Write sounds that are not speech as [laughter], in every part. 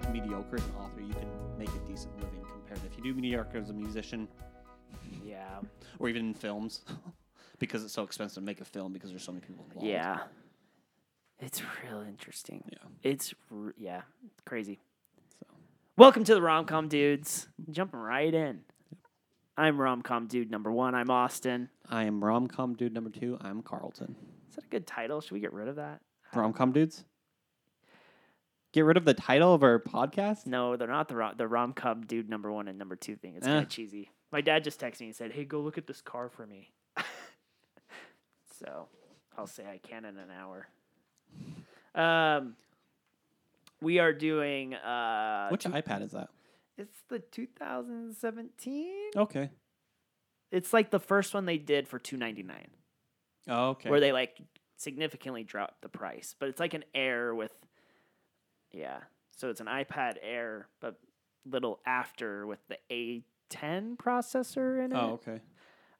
like mediocre as an author, you can make a decent living compared to if you do mediocre as a musician Yeah. or even in films [laughs] because it's so expensive to make a film because there's so many people involved. Yeah. It's real interesting. Yeah. It's r- yeah, crazy. So Welcome to the Romcom Dudes. Jumping right in. I'm Romcom Dude number one. I'm Austin. I am Romcom Dude number two. I'm Carlton. Is that a good title? Should we get rid of that? Romcom Dudes? Get rid of the title of our podcast? No, they're not the rom- the Romcom Dude number one and number two thing. It's Eh. kind of cheesy. My dad just texted me and said, "Hey, go look at this car for me." [laughs] so I'll say I can in an hour. Um, we are doing uh, Which iPad is that? It's the 2017. Okay. It's like the first one they did for 299, Oh, okay. where they like significantly dropped the price. But it's like an Air with, yeah. So it's an iPad Air, but little after with the A10 processor in oh, it. oh, okay.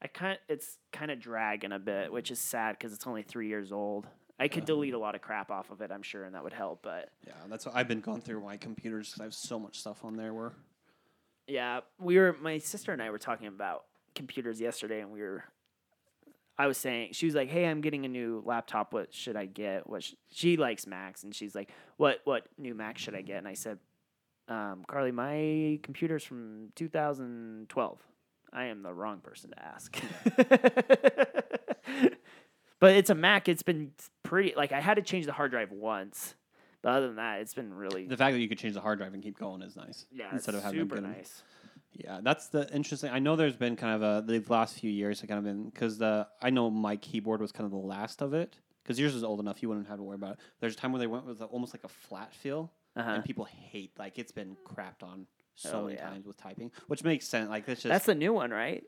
I kind it's kind of dragging a bit, which is sad because it's only three years old. I could Yeah. delete a lot of crap off of it, I'm sure, and that would help. But Yeah, that's what I've been going through my computers because I have so much stuff on there where Yeah, we were. My sister and I were talking about computers yesterday, and we were. I was saying she was like, "Hey, I'm getting a new laptop. What should I get? What sh-? she likes Macs, and she's like, "What what new Mac should I get?" And I said, um, "Carly, my computer's from 2012. I am the wrong person to ask." [laughs] but it's a Mac. It's been pretty. Like I had to change the hard drive once, but other than that, it's been really. the fact that you could change the hard drive and keep going is nice. yeah, instead it's of having super nice. Yeah, that's the interesting. I know there's been kind of a the last few years. have kind of been because the I know my keyboard was kind of the last of it because yours is old enough. You wouldn't have to worry about it. There's a time where they went with a, almost like a flat feel, Uh-huh. and people hate like it's been crapped on so Oh, many yeah. times with typing, which makes sense. Like it's just That's the new one, right?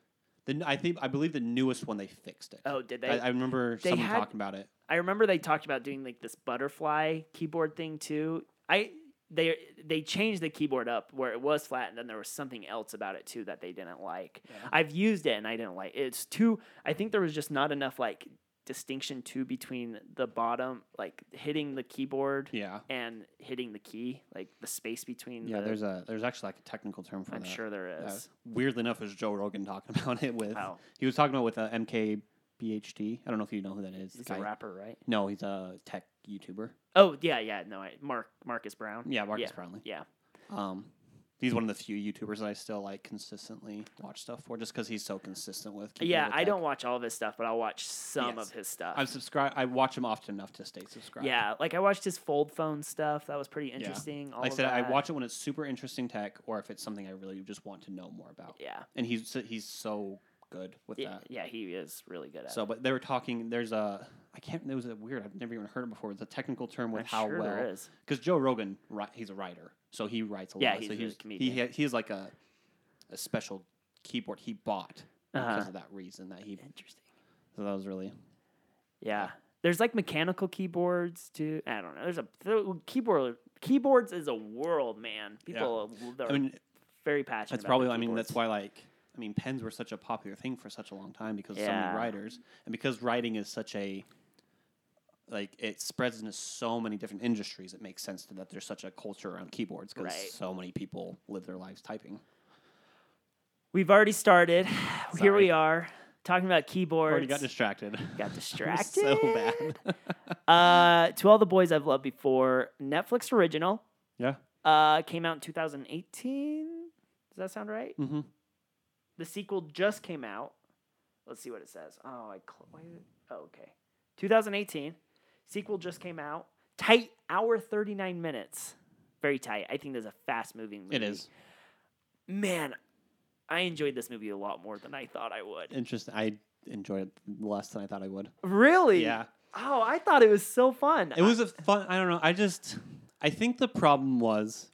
the I think I believe the newest one they fixed it. Oh, did they? I, I remember they someone had- talking about it. I remember they talked about doing like this butterfly keyboard thing too. I they they changed the keyboard up where it was flat, and then there was something else about it too that they didn't like. Yeah. I've used it and I didn't like it. It's too. I think there was just not enough like distinction too between the bottom, like hitting the keyboard Yeah, and hitting the key, like the space between. yeah. the, There's a there's actually like a technical term for I'm that. sure there is Uh, weirdly enough, it was Joe Rogan talking [laughs] about it with. Oh, He was talking about with uh, MKBHD. I don't know if you know who that is. he's Guy- a rapper, right? No, he's a tech YouTuber. Oh yeah, yeah. No, I, Mark Marques Brown. Yeah, Marques Yeah. Brownlee. Yeah. Um, he's one of the few YouTubers that I still like consistently watch stuff for, just because he's so consistent with. Yeah, I don't watch all of his stuff, but I'll watch some Yes. of his stuff. I'm subscribed. I watch him often enough to stay subscribed. yeah, like I watched his fold phone stuff. That was pretty Yeah. interesting. All like I said, I watch it when it's super interesting tech, or if it's something I really just want to know more about. Yeah, And he's he's so good with yeah, that. yeah. He is really good at So, it. So, but they were talking. There's a I can't. There was a weird. I've never even heard it before. It's a technical term with I'm how sure well there is. because Joe Rogan, he's a writer, so he writes a Yeah, lot. he's so a he's comedian. he he's like a a special keyboard he bought because Uh-huh. of that reason that he. Interesting. So that was really Yeah, there's like mechanical keyboards too. I don't know. There's a the keyboard. Keyboards is a world, man. People are I mean, very passionate. that's probably. the I mean, that's why like I mean, pens were such a popular thing for such a long time because of so many writers and because writing is such a like it spreads into so many different industries. It makes sense that there's such a culture around keyboards because Right. so many people live their lives typing. We've already started. [sighs] Here we are talking about keyboards. Already got distracted. [laughs] Got [laughs] distracted. so bad. [laughs] Uh, to all the boys I've loved before, Netflix original. yeah. Uh, came out in 2018. Does that sound right? Mm-hmm. The sequel just came out. Let's see what it says. Oh, I cl- oh, okay. 2018. Sequel just came out. Tight hour 39 minutes. Very tight. I think there's a fast moving movie. It is Man, I enjoyed this movie a lot more than I thought I would. interesting. I enjoyed it less than I thought I would. Really? Yeah. Oh, I thought it was so fun. It was a fun. I don't know. I just. I think the problem was,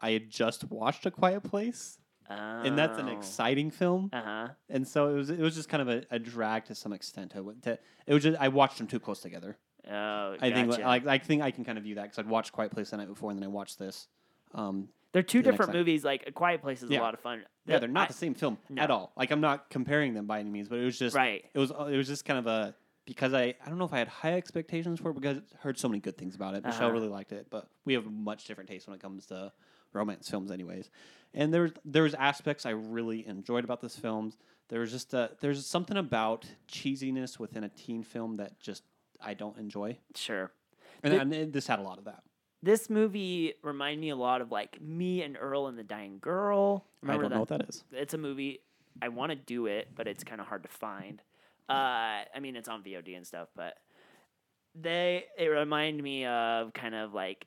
I had just watched A Quiet Place, and that's an Oh. exciting film, Uh-huh. and so it was. It was just kind of a, a drag to some extent. To, to, it was just I watched them too close together. Oh, I think gotcha. like I think I can kind of view that because I'd watched Quiet Place the night before, and then I watched this. Um, They're two the different movies. Like A Quiet Place is Yeah. a lot of fun. yeah, The- they're not I- the same film no. at all. Like I'm not comparing them by any means, but it was just right. it was it was just kind of a because I, I don't know if I had high expectations for it because I heard so many good things about it. Michelle Uh-huh. really liked it, but we have much different taste when it comes to romance films, anyways. And there's there's aspects I really enjoyed about this film. There was just a, there's something about cheesiness within a teen film that just I don't enjoy, Sure. and, The- and this had a lot of that. This movie reminded me a lot of like Me and Earl and the Dying Girl. Remember I don't know what that is. It's a movie. I want to do it, but it's kind of hard to find. Uh, I mean, it's on VOD and stuff, but they it reminded me of kind of like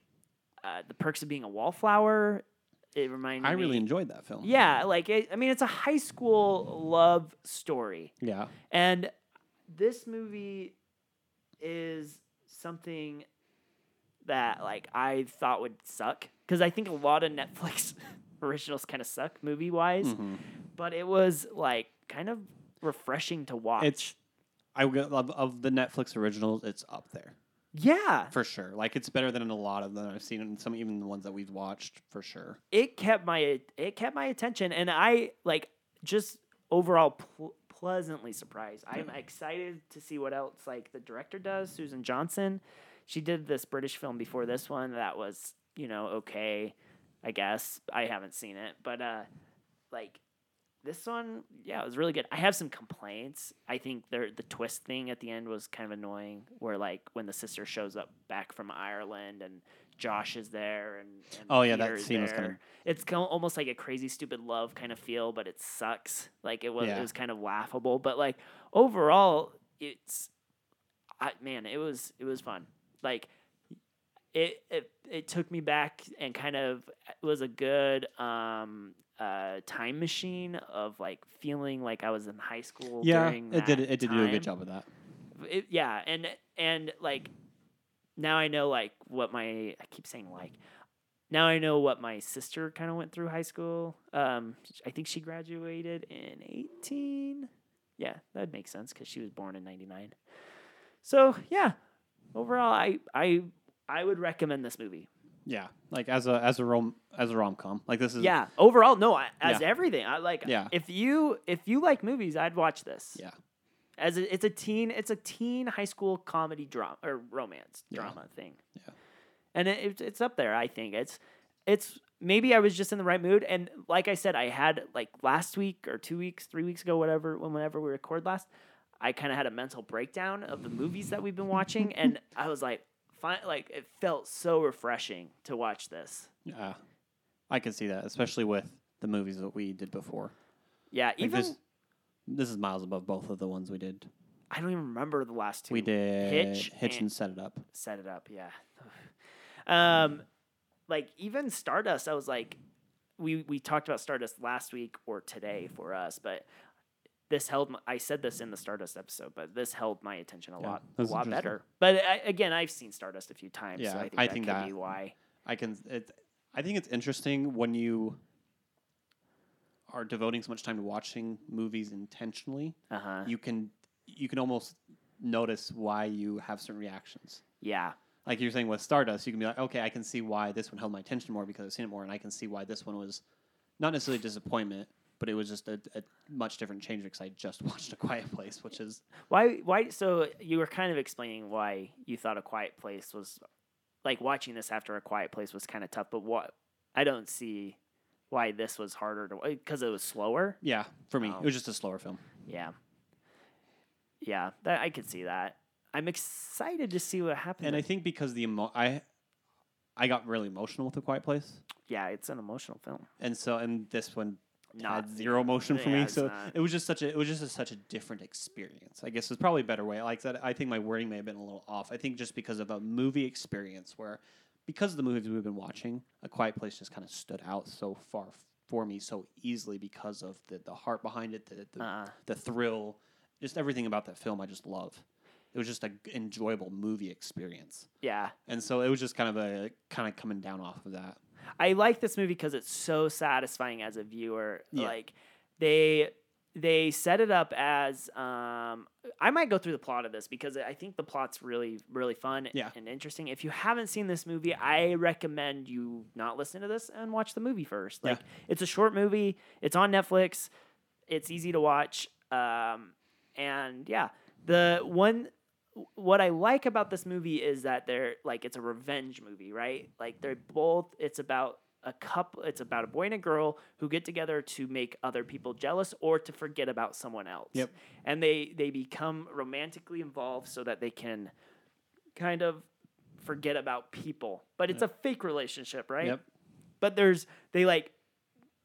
uh, the perks of being a wallflower. It reminded me I me. really enjoyed that film. Yeah, like it, I mean, it's a high school love story. Yeah. And this movie is something that like I thought would suck because I think a lot of Netflix [laughs] originals kind of suck movie wise, Mhm. but it was like kind of refreshing to watch. It's I of, of the Netflix originals, it's up there yeah, for sure. Like it's better than a lot of them I've seen, and some even the ones that we've watched for sure. it kept my it kept my attention, and I like just overall pl- pleasantly surprised. I'm excited to see what else like the director does, Susan Johnson. She did this British film before this one that was you know okay, I guess I haven't seen it, but uh, like this one, yeah, it was really good. I have some complaints. I think there the twist thing at the end was kind of annoying, where like when the sister shows up back from Ireland and Josh is there and, and Oh, yeah, that Peter is scene was It's kind of almost like a crazy stupid love kind of feel, but it sucks. Like it was, Yeah. it was kind of laughable. But like overall, it's, I man, it was it was fun. Like it it it took me back and kind of was a good um uh time machine of like feeling like I was in high school. Yeah, during it did. It did do a good job of that. it, yeah and and like now i know like what my i keep saying like now i know what my sister kind of went through high school um i think she graduated in 18 yeah that makes sense because she was born in 99 so yeah overall i i i would recommend this movie Yeah, like as a as a rom as a rom com. Like this is yeah overall no I, as Yeah. everything i like Yeah. if you if you like movies i'd watch this Yeah. as a, it's a teen it's a teen high school comedy drama or romance Yeah. drama thing Yeah. and it, it's- it's up there i think it's it's maybe i was just in the right mood and like i said i had like last week or two weeks three weeks ago whatever when- whenever we record last i kind of had a mental breakdown of the movies that we've been watching and i was like like it felt so refreshing to watch this Yeah, I can see that, especially with the movies that we did before. yeah Like even this, this is miles above both of the ones we did. i don't even remember the last two We did Hitch Hitch and- and Set It Up. set it up yeah um like even stardust i was like we we talked about stardust last week or today for us but this held my, i said this in the stardust episode but this held my attention a Yeah, lot a lot better but I, again i've seen stardust a few times so i think I that think could that- be why I can. It, I think it's interesting when you are devoting so much time to watching movies intentionally. uh-huh You can you can almost notice why you have certain reactions. yeah Like you're saying with Stardust, you can be like, okay, I can see why this one held my attention more because I've seen it more, and I can see why this one was not necessarily disappointment, but it was just a, a much different change because I just [laughs] watched A Quiet Place, which is why why so you were kind of explaining why you thought a quiet place was like watching this after a quiet place was kind of tough but what i don't see why this was harder to because eh, it was slower yeah for me. Oh. It was oh. just a slower film. Yeah. Yeah, that I could see that. I'm excited to see what happens. And I think because the emo- I I got really emotional with A Quiet Place. yeah, it's an emotional film. and so and this one Not had zero emotion for yeah, me. So not. it was just such a it was just a, such a different experience. I guess it's probably a better way. Like that, I think my wording may have been a little off. I think just because of a movie experience where because of the movies we've been watching, A Quiet Place just kind of stood out so far for me so easily because of the the heart behind it, the the, Uh, the thrill, just everything about that film. I just love. It was just a g- enjoyable movie experience, yeah, and so it was just kind of a kind of coming down off of that. I like this movie because it's so satisfying as a viewer. Yeah. Like they they set it up as um, I might go through the plot of this because I think the plot's really really fun Yeah. and interesting. If you haven't seen this movie, I recommend you not listen to this and watch the movie first. Yeah. Like it's a short movie. It's on Netflix. It's easy to watch. Um, and yeah, the one what I like about this movie is that they're like it's a revenge movie, right? Like they're both. It's about a couple. It's about a boy and a girl who get together to make other people jealous or to forget about someone else. Yep. And they they become romantically involved so that they can kind of forget about people. But it's a fake relationship, right? Yep. But there's they like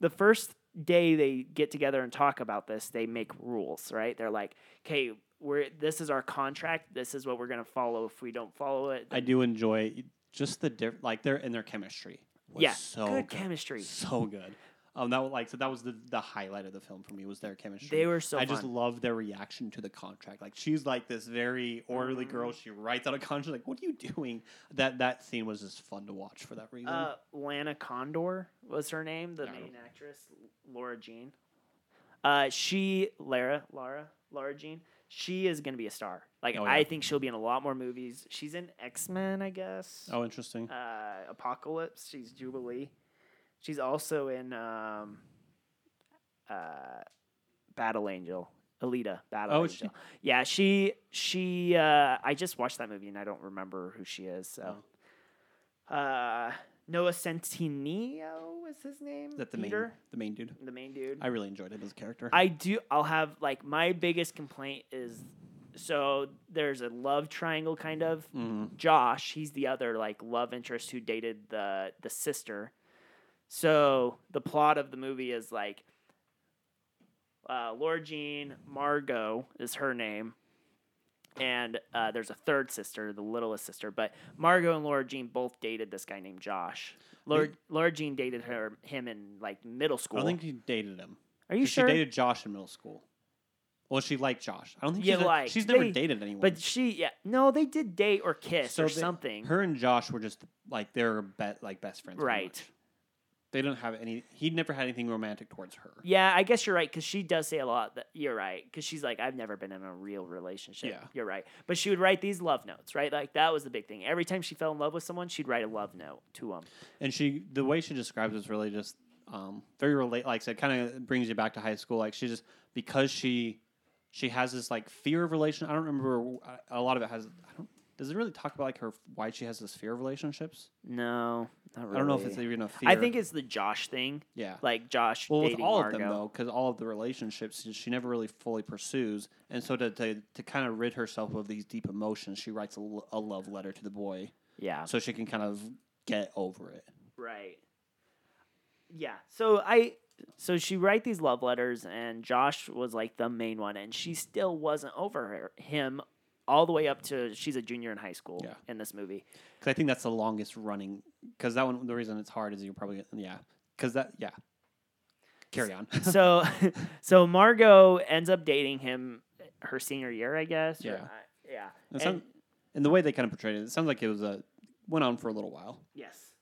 the first day they get together and talk about this, they make rules, right? They're like, "Okay, we're this is our contract. This is what we're gonna follow. If we don't follow it, I do enjoy just the diff- like their and their chemistry. Was yeah, so good chemistry. so good. Um, that was like so that was the the highlight of the film for me was their chemistry. They were so I just fun. love their reaction to the contract. Like she's like this very orderly girl. Mm-hmm. She writes out a contract. Like, what are you doing? That that scene was just fun to watch for that reason. Uh, Lana Condor was her name, the main actress, Laura Jean. Uh, she Lara Lara Laura Jean. She is gonna be a star. Like Oh, I think she'll be in a lot more movies. She's in X Men, I guess. oh, interesting. uh, Apocalypse. She's Jubilee. She's also in um, uh, Battle Angel. Alita, Battle Oh, Angel. she- Yeah, she she. Uh, I just watched that movie and I don't remember who she is. So, Oh. uh, Noah Centineo is his name. Is that the Peter, main the main dude? the main dude. I really enjoyed him as a character. I do. I'll have like my biggest complaint is so there's a love triangle kind of. Mhm. Josh, he's the other like love interest who dated the the sister. So the plot of the movie is like uh, Laura Jean Margot is her name, and uh, there's a third sister, the littlest sister. But Margot and Laura Jean both dated this guy named Josh. Laura, Laura Jean dated her him in like middle I school. don't think she dated him. Are you sure? She dated Josh in middle school. Well, she liked Josh. I don't think Yeah, she's, like, she's never they- dated anyone. But she, yeah, no, they did date or kiss So or they- something. Her and Josh were just like they're be- like best friends. Right. They don't have any. He'd never had anything romantic towards her. Yeah, I guess you're right because she does say a lot. That you're right because she's like, I've never been in a real relationship. Yeah. you're right. But she would write these love notes, right? Like that was the big thing. Every time she fell in love with someone, she'd write a love note to them. And she, the way she describes it is really just um, very relate. Like I said, kind of brings you back to high school. Like she just because she she has this like fear of relation. I don't remember a lot of it has. I don't. Does it really talk about like her why she has this fear of relationships? No, not really. I don't know if it's even a fear. I think it's the Josh thing, yeah. like Josh Well, with all Margot. of them though, because all of the relationships she never really fully pursues, and so to to, to kind of rid herself of these deep emotions, she writes a, l- a love letter to the boy, Yeah, so she can kind of get over it. Right. Yeah. So I so she write these love letters and Josh was like the main one and she still wasn't over her, him all the way up to she's a junior in high school Yeah. in this movie. Because I think that's the longest running. Because that one, the reason it's hard is you're probably yeah. Because that yeah. Carry on. [laughs] So [laughs] so Margot ends up dating him her senior year, I guess. or- Yeah. Uh, yeah. And- sound- and the way they kind of portrayed it, it sounds like it was a went on for a little while. Yes.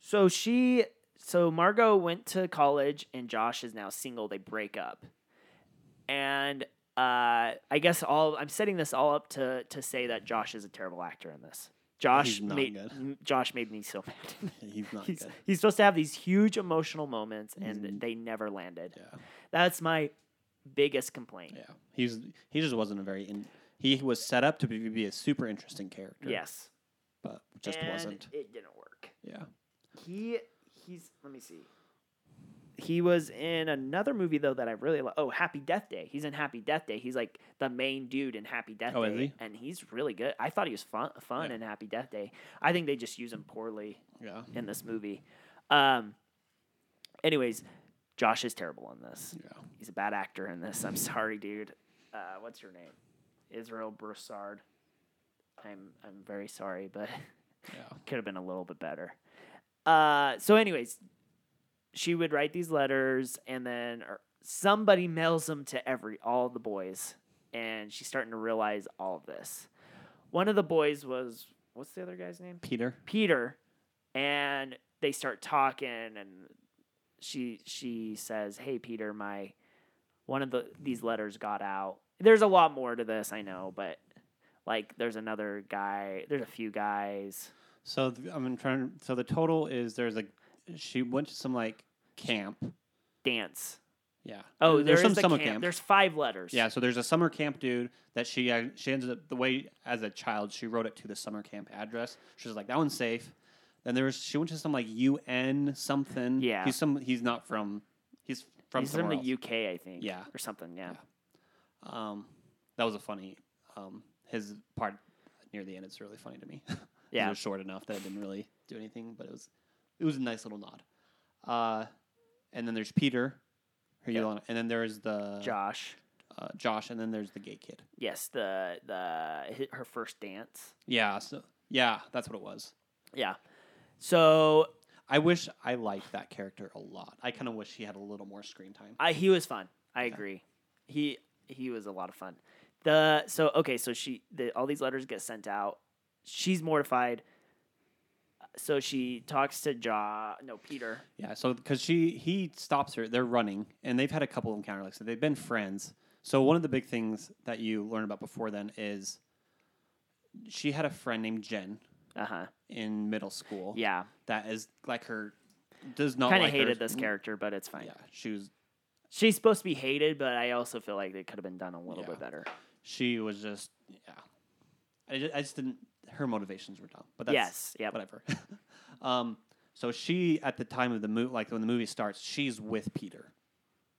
So she, so Margot went to college, and Josh is now single. They break up, and uh, I guess all I'm setting this all up to to say that Josh is a terrible actor in this. Josh made good. Josh made me so [laughs] mad. [laughs] He's not he's, good. he's supposed to have these huge emotional moments, and He's- they never landed. Yeah. That's my biggest complaint. Yeah. He's he just wasn't a very in, he was set up to be, be a super interesting character. Yes, But just and wasn't. It didn't work. Yeah. He he's let me see. He was in another movie though that I really like. Oh, Happy Death Day. He's in Happy Death Day. He's like the main dude in Happy Death Oh, Day, is he? and he's really good. I thought he was fun fun Yeah. in Happy Death Day. I think they just use him poorly Yeah. in this movie. Um. Anyways, Josh is terrible in this. Yeah. He's a bad actor in this. I'm sorry, dude. Uh, what's your name? Israel Broussard. I'm I'm very sorry, but Yeah. [laughs] could have been a little bit better. Uh, so, anyways, she would write these letters, and then or somebody mails them to every all the boys, and she's starting to realize all of this. One of the boys was what's the other guy's name? Peter. Peter, and they start talking, and she she says, "Hey, Peter, my one of the these letters got out." There's a lot more to this, I know, but like, there's another guy. There's a few guys. So th- I'm trying. So the total is there's a she went to some like camp. dance. Yeah. Oh, There- there's some the summer camp. camp. There's five letters. Yeah, so there's a summer camp dude that she uh, she ended up the way as a child she wrote it to the summer camp address. She was like that one's safe. Then there was she went to some like UN something. Yeah. he's some he's not from he's from He's from the else. UK, I think. Yeah. Or something. Yeah. Um, that was a funny um his part near the end. It's really funny to me. [laughs] Yeah. it was short enough that it didn't really do anything, but it was it was a nice little nod. Uh, and then there's Peter, who you want, and then there's the Josh. uh, Josh, and then there's the gay kid. Yes. The the hi- her first dance. Yeah, so yeah, that's what it was. Yeah. So I wish I liked that character a lot. I kind of wish he had a little more screen time. I he was fun. I agree. He he was a lot of fun. The so okay, so she the, all these letters get sent out. She's mortified. So she talks to Ja, no Peter. Yeah, so because she he stops her, they're running, and they've had a couple of encounters. Like said, they've been friends. So one of the big things that you learn about before then is she had a friend named Jen Uh huh. in middle school. Yeah. that is like her does not Kind of like her. hated this character, but it's fine. Yeah, she was She's supposed to be hated, but I also feel like it could have been done a little Yeah. bit better. she was just yeah. I just, I just didn't. Her motivations were dumb, but that's yes. Yep. whatever. [laughs] um, so she at the time of the movie, like when the movie starts, she's with Peter,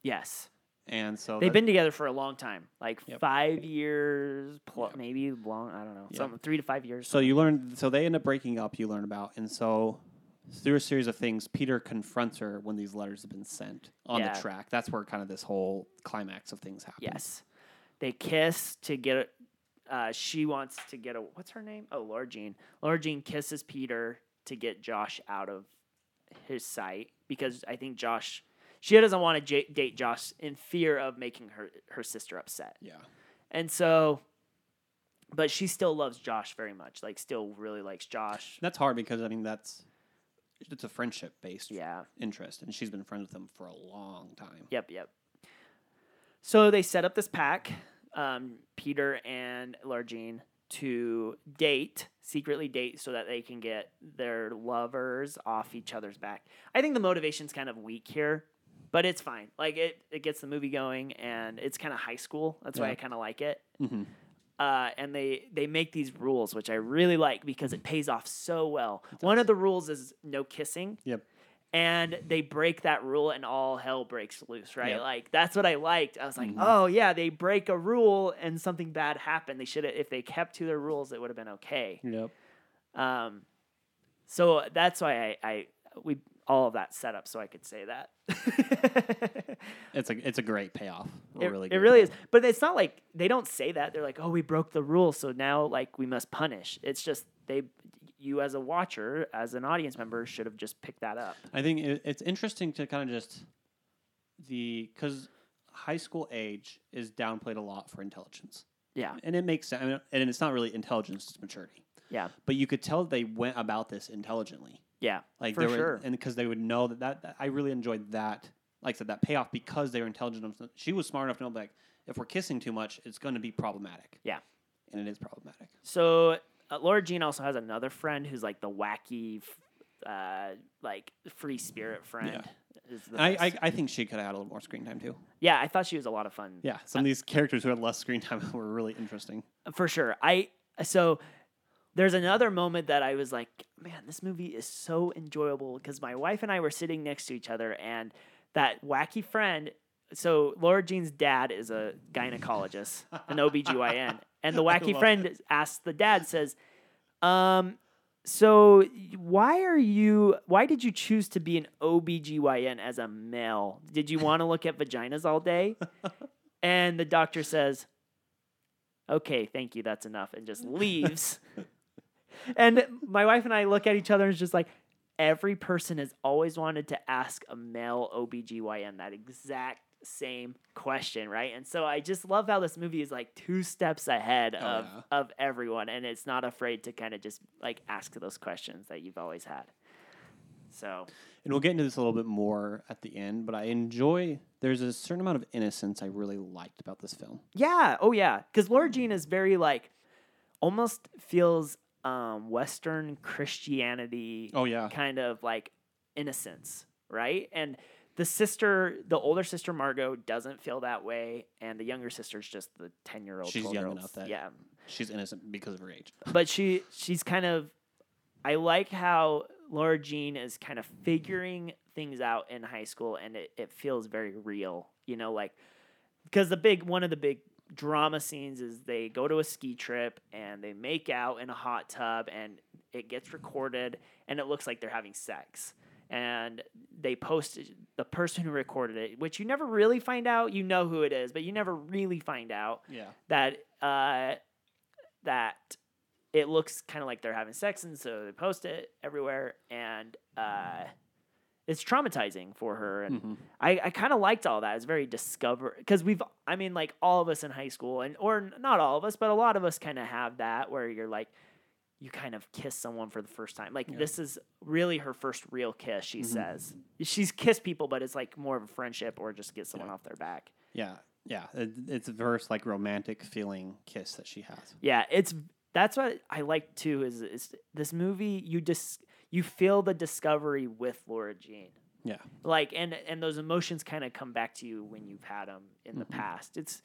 Yes. and so They've that- been together for a long time, like Yep. five years, plus Yep. maybe long. I don't know, Yeah. some three to five years. So you learn. So they end up breaking up. You learn about, and so through a series of things, Peter confronts her when these letters have been sent on Yeah. the track. That's where kind of this whole climax of things happens. Yes. They kiss to get. Uh, she wants to get a. What's her name? Oh, Laura Jean. Laura Jean kisses Peter to get Josh out of his sight because I think Josh. She doesn't want to j- date Josh in fear of making her her sister upset, Yeah. and so. But she still loves Josh very much. Like, still really likes Josh. That's hard because I mean that's it's a friendship based Yeah. interest, and she's been friends with him for a long time. Yep, yep. So they set up this pack, um, Peter and Lara Jean, to date, secretly date, so that they can get their lovers off each other's back. I think the motivation's kind of weak here, but it's fine. Like it, it gets the movie going, and it's kind of high school. That's why I kind of like it. hmm Uh, and they they make these rules, which I really like because it pays off so well. One of the rules is no kissing Yep. And they break that rule and all hell breaks loose right? Yep. like that's what i liked. I was like Mhm. oh yeah they break a rule and something bad happened. They should have if they kept to their rules it would have been okay. Yep. um so that's why i i we all of that set up so i could say that. [laughs] It's a it's a great payoff. A it, really it really is. but it's not like they don't say that. They're like oh we broke the rule so now like we must punish. It's just they you as a watcher as an audience member should have just picked that up I think it, it's interesting to kind of just the because high school age is downplayed a lot for intelligence, yeah and it makes sense. I mean, and it's not really intelligence; it's maturity. yeah But you could tell they went about this intelligently. yeah Like For they were, sure. and because they would know that, that that I really enjoyed that. Like I said, that payoff because they were intelligent. enough She was smart enough to know, like, if we're kissing too much, it's going to be problematic. Yeah. and it is problematic. So uh, Laura Jean also has another friend who's like the wacky, uh, like free spirit friend. The I, I. I think she could have had a little more screen time too. yeah, I thought she was a lot of fun. Yeah, some of these characters who had less screen time [laughs] were really interesting. for sure. I so there's another moment that I was like, man, this movie is so enjoyable because my wife and I were sitting next to each other, and that wacky friend. So Laura Jean's dad is a gynecologist, an OBGYN, [laughs] and the [laughs] wacky friend asks the dad says, um. So why are you why did you choose to be an OBGYN as a male? Did you want to look at vaginas all day? [laughs] And the doctor says, okay, thank you, that's enough, and just leaves. [laughs] and my wife and I look at each other and it's just like, every person has always wanted to ask a male OBGYN that exact same question, right? And so I just love how this movie is like two steps ahead Oh, of, yeah. of everyone, and it's not afraid to kind of just like ask those questions that you've always had. So, And we'll get into this a little bit more at the end, but I enjoy. There's a certain amount of innocence I really liked about this film. Yeah. Oh, yeah. Because Laura Jean is very like, almost feels um, Western Christianity Oh yeah, kind of like innocence, right? And the sister, the older sister Margot, doesn't feel that way, and the younger sister's just the ten year old. She's young enough that- yeah, She's innocent because of her age. but she she's kind of. I like how Laura Jean is kind of figuring things out in high school, and it, it feels very real. You know, like because the big one of the big drama scenes is they go to a ski trip and they make out in a hot tub and it gets recorded and it looks like they're having sex and they post the person who recorded it which you never really find out you know who it is but you never really find out Yeah. that uh that it looks kind of like they're having sex and so they post it everywhere and uh it's traumatizing for her and Mhm. I, I kind of liked all that. It's very discover because we've I mean like all of us in high school and or not all of us, but a lot of us kind of have that where you're like you kind of kiss someone for the first time. Like Yeah. this is really her first real kiss, she Mhm. says. She's kissed people, but it's like more of a friendship or just get someone Yeah. off their back. Yeah. Yeah. It, it's a first like romantic feeling kiss that she has. Yeah, it's that's what I like too is is this movie you just you feel the discovery with Laura Jean. Yeah. like and and those emotions kind of come back to you when you've had them in the Mhm. past it's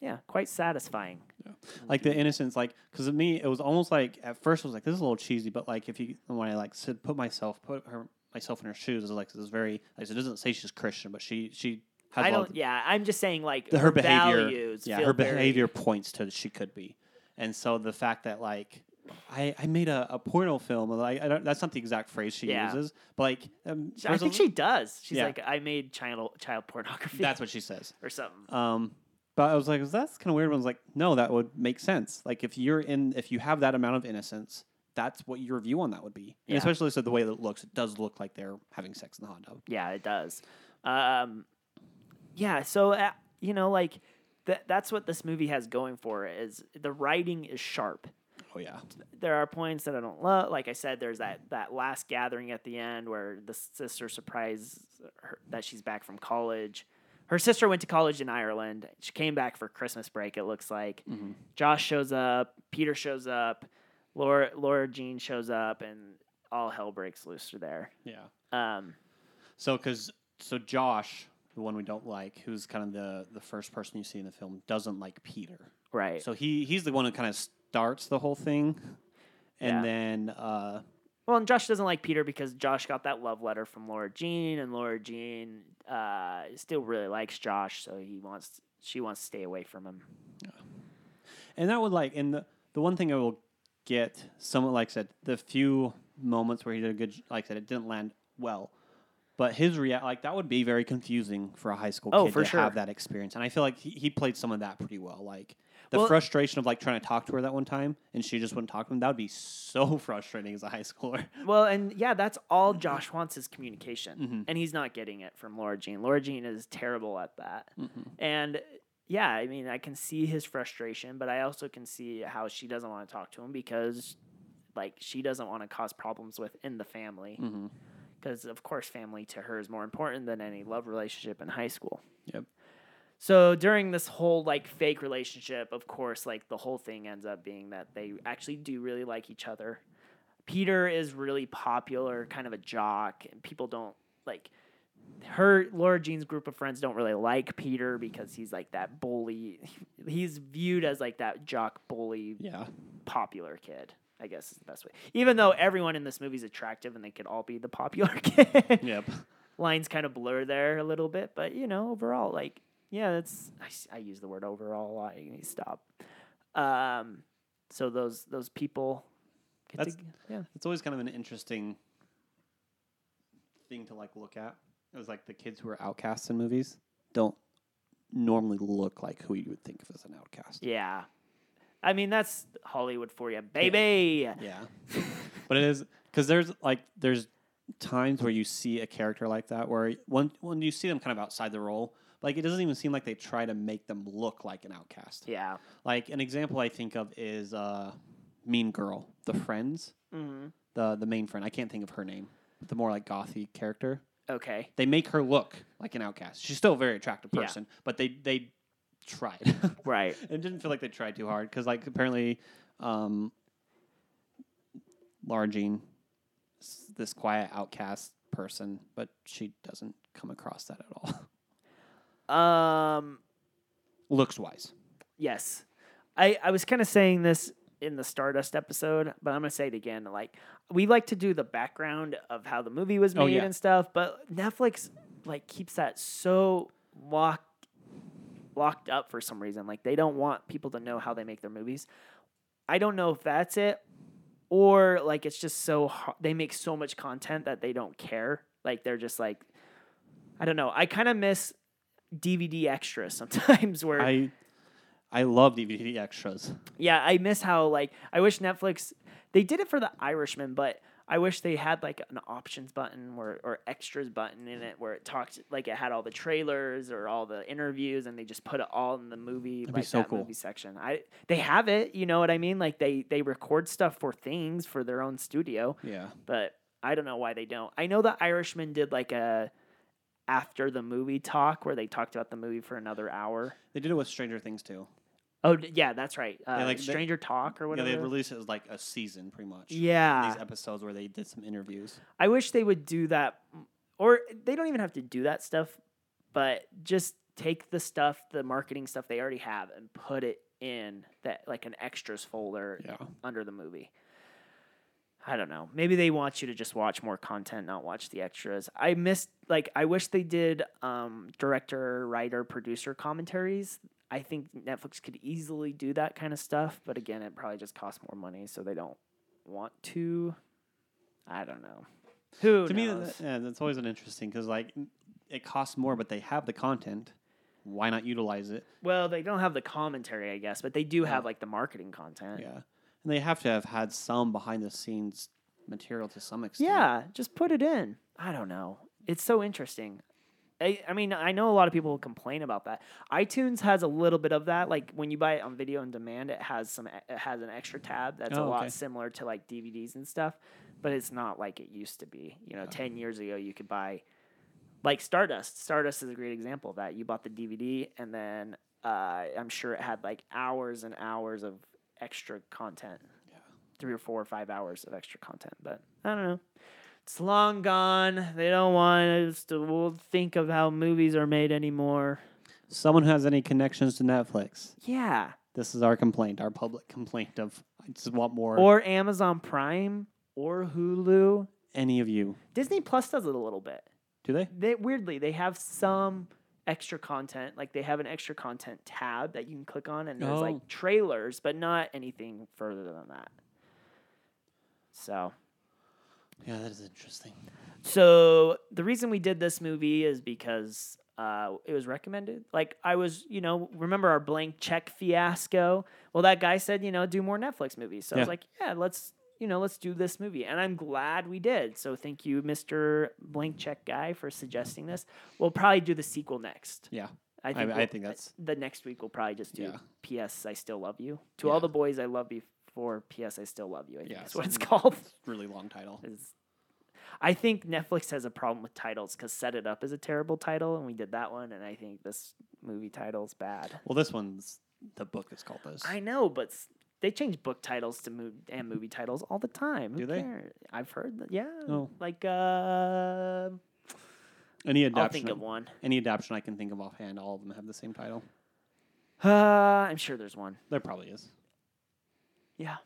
yeah quite satisfying Yeah. Like the innocence, like because of me, it was almost like at first I was like, this is a little cheesy, but like if you when I like said put myself put her myself in her shoes, it was like this is very like it doesn't say she's Christian, but she she has i don't yeah i'm just saying like the, her, her behavior values yeah her very- behavior points to she could be and so the fact that like I, I made a, a porno film like I don't, that's not the exact phrase she Yeah. uses but like um, i there's a- think she does she's Yeah. like i made child child pornography that's what she says [laughs] or something um but I was like that's kind of weird I was like no that would make sense like if you're in if you have that amount of innocence that's what your view on that would be Yeah. especially so the way that it looks it does look like they're having sex in the hot tub yeah it does um yeah so uh, you know like that that's what this movie has going for it is the writing is sharp oh yeah there are points that I don't love. Like I said, there's that that last gathering at the end where the sister surprised her that she's back from college. Her sister went to college in Ireland. She came back for Christmas break. It looks like Mhm. Josh shows up, Peter shows up, Laura Laura Jean shows up, and all hell breaks loose there. yeah Um, So, because so Josh, the one we don't like, who's kind of the the first person you see in the film, doesn't like Peter. right. So he he's the one who kind of starts the whole thing, and Yeah. then uh, Well, and Josh doesn't like Peter because Josh got that love letter from Laura Jean, and Laura Jean uh, still really likes Josh, so he wants she wants to stay away from him. and that would like and the the one thing I will get somewhat like I said the few moments where he did a good like I said it didn't land well. But his react like that would be very confusing for a high school Oh, kid for to sure. have that experience, and I feel like he, he played some of that pretty well. Like the Well- frustration of like trying to talk to her that one time, and she just wouldn't talk to him. That would be so [laughs] frustrating as a high schooler. Well, and yeah, that's all Josh wants is communication, Mhm. and he's not getting it from Laura Jean. Laura Jean is terrible at that, Mhm. and yeah, I mean, I can see his frustration, but I also can see how she doesn't want to talk to him because, like, she doesn't want to cause problems within the family. Mhm. because of course family to her is more important than any love relationship in high school. Yep. So during this whole like fake relationship, of course, like the whole thing ends up being that they actually do really like each other. Peter is really popular, kind of a jock, and people don't like her Laura Jean's group of friends don't really like Peter because he's like that bully. [laughs] He's viewed as like that jock bully Yeah. popular kid. I guess is the best way. Even though everyone in this movie is attractive and they could all be the popular [laughs] kid. Yep. Lines kind of blur there a little bit, but you know, overall, like, yeah, that's I use the word overall a lot. You need to stop. Um, so those those people. Get That's- to, yeah. It's always kind of an interesting thing to like look at. It was like the kids who are outcasts in movies don't normally look like who you would think of as an outcast. Yeah. I mean, that's Hollywood for you, baby. Yeah. but it is because there's like there's times where you see a character like that where when when you see them kind of outside the role, like it doesn't even seem like they try to make them look like an outcast. Yeah. Like an example I think of is uh, Mean Girl, the Friends, hmm the the main friend. I can't think of her name. The more like gothy character. Okay. They make her look like an outcast. She's still a very attractive Yeah. person, but they they tried. [laughs] Right. it didn't feel like they tried too hard because like apparently um this quiet outcast person, but she doesn't come across that at all. [laughs] Um, Looks wise. yes, I I was kind of saying this in the Stardust episode, but I'm gonna say it again. Like we like to do the background of how the movie was made Oh, yeah. and stuff, but Netflix like keeps that so locked locked up for some reason. Like they don't want people to know how they make their movies. I don't know if that's it or like it's just so hard. they make so much content that they don't care. Like they're just like I don't know. I kind of miss DVD extras sometimes [laughs] where I I love DVD extras. yeah, I miss how like I wish Netflix they did it for the Irishman, but I wish they had like an options button where or extras button in it where it talked like it had all the trailers or all the interviews and they just put it all in the movie That'd be like so that cool. movie section. I they have it, you know what I mean? Like they they record stuff for things for their own studio, Yeah. but I don't know why they don't. I know the Irishman did like a after the movie talk where they talked about the movie for another hour. They did it with Stranger Things too. Oh d- yeah, that's right. Uh, like, they- Stranger Talk or whatever. Yeah, they released it as like a season pretty much. Yeah. These episodes where they did some interviews. I wish they would do that, or they don't even have to do that stuff, but just take the stuff, the marketing stuff they already have, and put it in that like an extras folder Yeah. under the movie. I don't know. Maybe they want you to just watch more content, not watch the extras. I missed like I wish they did um, director, writer, producer commentaries. I think Netflix could easily do that kind of stuff, but again, it probably just costs more money, so they don't want to. I don't know. Who to me, knows? that, yeah, that's always an interesting because like it costs more, but they have the content. Why not utilize it? well, they don't have the commentary, I guess, but they do have like the marketing content. Yeah, and they have to have had some behind the scenes material to some extent. Yeah, just put it in. I don't know. It's so interesting. I, I mean, I know a lot of people complain about that. iTunes has a little bit of that. Like when you buy it on video on demand, it has some. It has an extra tab that's a Oh, lot okay. similar to like DVDs and stuff, but it's not like it used to be. You know, ten years ago, you could buy like Stardust. Stardust is a great example of that. You bought the DVD, and then uh, I'm sure it had like hours and hours of extra content. Yeah. Three or four or five hours of extra content, but I don't know. It's long gone. They don't want us to think of how movies are made anymore. Someone who has any connections to Netflix. Yeah. This is our complaint, our public complaint of I just want more. Or Amazon Prime or Hulu. any of you. Disney Plus does it a little bit. Do they? They weirdly they have some extra content. Like they have an extra content tab that you can click on and there's Oh. like trailers, but not anything further than that. So Yeah, that is interesting. So the reason we did this movie is because uh, it was recommended. Like I was, you know, remember our blank check fiasco? Well, that guy said, you know, do more Netflix movies. So I was like, yeah, let's, you know, let's do this movie, and I'm glad we did. So thank you, Mister Blank Check guy, for suggesting this. We'll probably do the sequel next. Yeah. I I, think, I we'll- think that's the next week. We'll probably just do Yeah. P.S. I still love you to Yeah. all the boys I love before P.S. I still love you. I think Yeah, that's what it's called really long title. [laughs] is I think Netflix has a problem with titles because Set It Up is a terrible title, and we did that one, and I think this movie title's bad. Well, this one's the book is called this. I know, but they change book titles to move and movie titles all the time. Who Do they? cares? I've heard that. Yeah, Oh. like uh, any I'll adaptation. think of one. Any adaptation I can think of offhand, all of them have the same title. Uh, I'm sure there's one. There probably is. Yeah.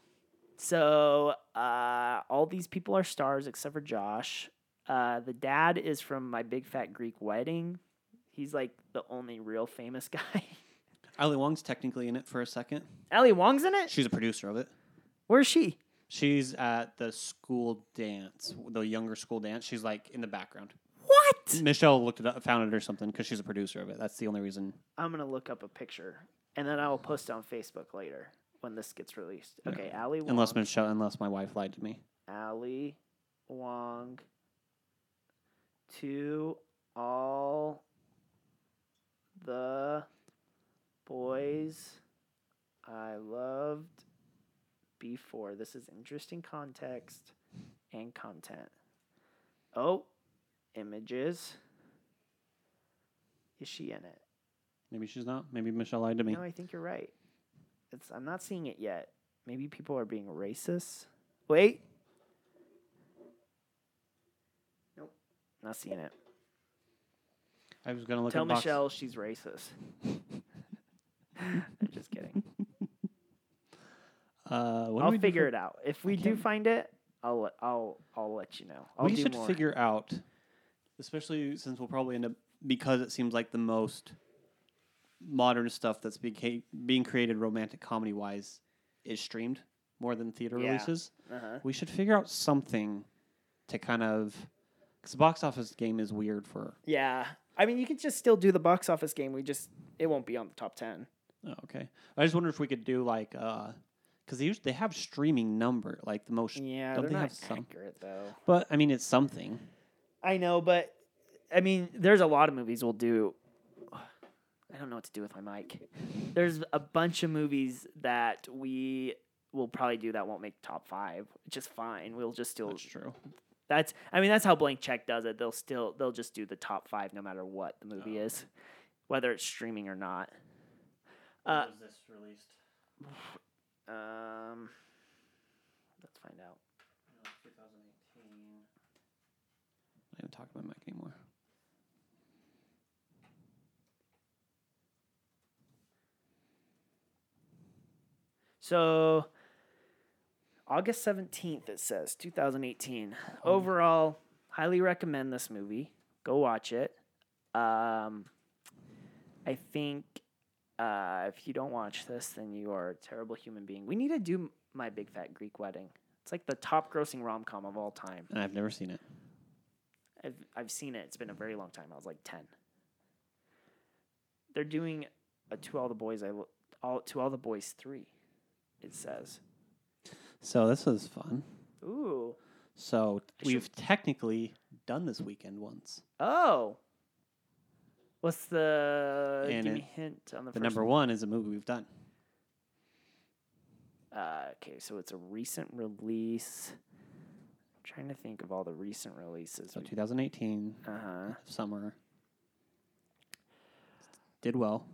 So uh, all these people are stars except for Josh. Uh, the dad is from My Big Fat Greek Wedding. He's like the only real famous [laughs] guy. Ali Wong's technically in it for a second. Ali Wong's in it. She's a producer of it. Where's she? She's at the school dance, the younger school dance. She's like in the background. What? Michelle looked it up, found it or something because she's a producer of it. That's the only reason. I'm gonna look up a picture and then I will post it on Facebook later when this gets released. Yeah. Okay, Ali Wong. Unless Michelle, unless my wife lied to me. Ali Wong to all the boys I loved before. This is interesting context and content. Oh, images. Is she in it? Maybe she's not. Maybe Michelle lied to me. No, I think you're right. It's I'm not seeing it yet. Maybe people are being racist. Wait. Nope. Not seeing it. I was gonna look Tell at box. Michelle she's racist. I'm [laughs] just kidding. Uh, I'll figure it out. If we do can't- find it, I'll let- I'll I'll let you know. I'll we do should more. figure out, especially since we'll probably end up because it seems like the most modern stuff that's beca- being created romantic comedy wise is streamed more than theater Yeah. releases. Uh-huh. We should figure out something to kind of because the box office game is weird for. Yeah, I mean you could just still do the box office game. We just it won't be on the top ten. Oh, okay, I just wonder if we could do like uh, because they usually they have streaming number like the most. Yeah, don't they're they not have some? accurate though. But I mean, it's something. I know, but I mean, there's a lot of movies we'll do. I don't know what to do with my mic. There's a bunch of movies that we will probably do that won't make top five, which is fine. We'll just still. That's true. That's. I mean, that's how Blank Check does it. They'll still. They'll just do the top five no matter what the movie Oh, is, whether it's streaming or not. Uh, was this released? um. Let's find out. 2018. I don't talk about mic anymore. So August 17th it says 2018. Overall, highly recommend this movie. Go watch it. Um I think uh, if you don't watch this, then you are a terrible human being. We need to do My Big Fat Greek Wedding. It's like the top grossing rom com of all time. And I've never seen it. I've I've seen it. It's been a very long time. I was like ten. They're doing a to all the boys I all to all the boys three. It says. So this was fun. Ooh. So I we've technically done this weekend once. Oh. What's the And give it- me a hint on the, The first number one is a movie we've done. Uh, okay, so it's a recent release. I'm trying to think of all the recent releases. So 2018 Uh huh. summer did well.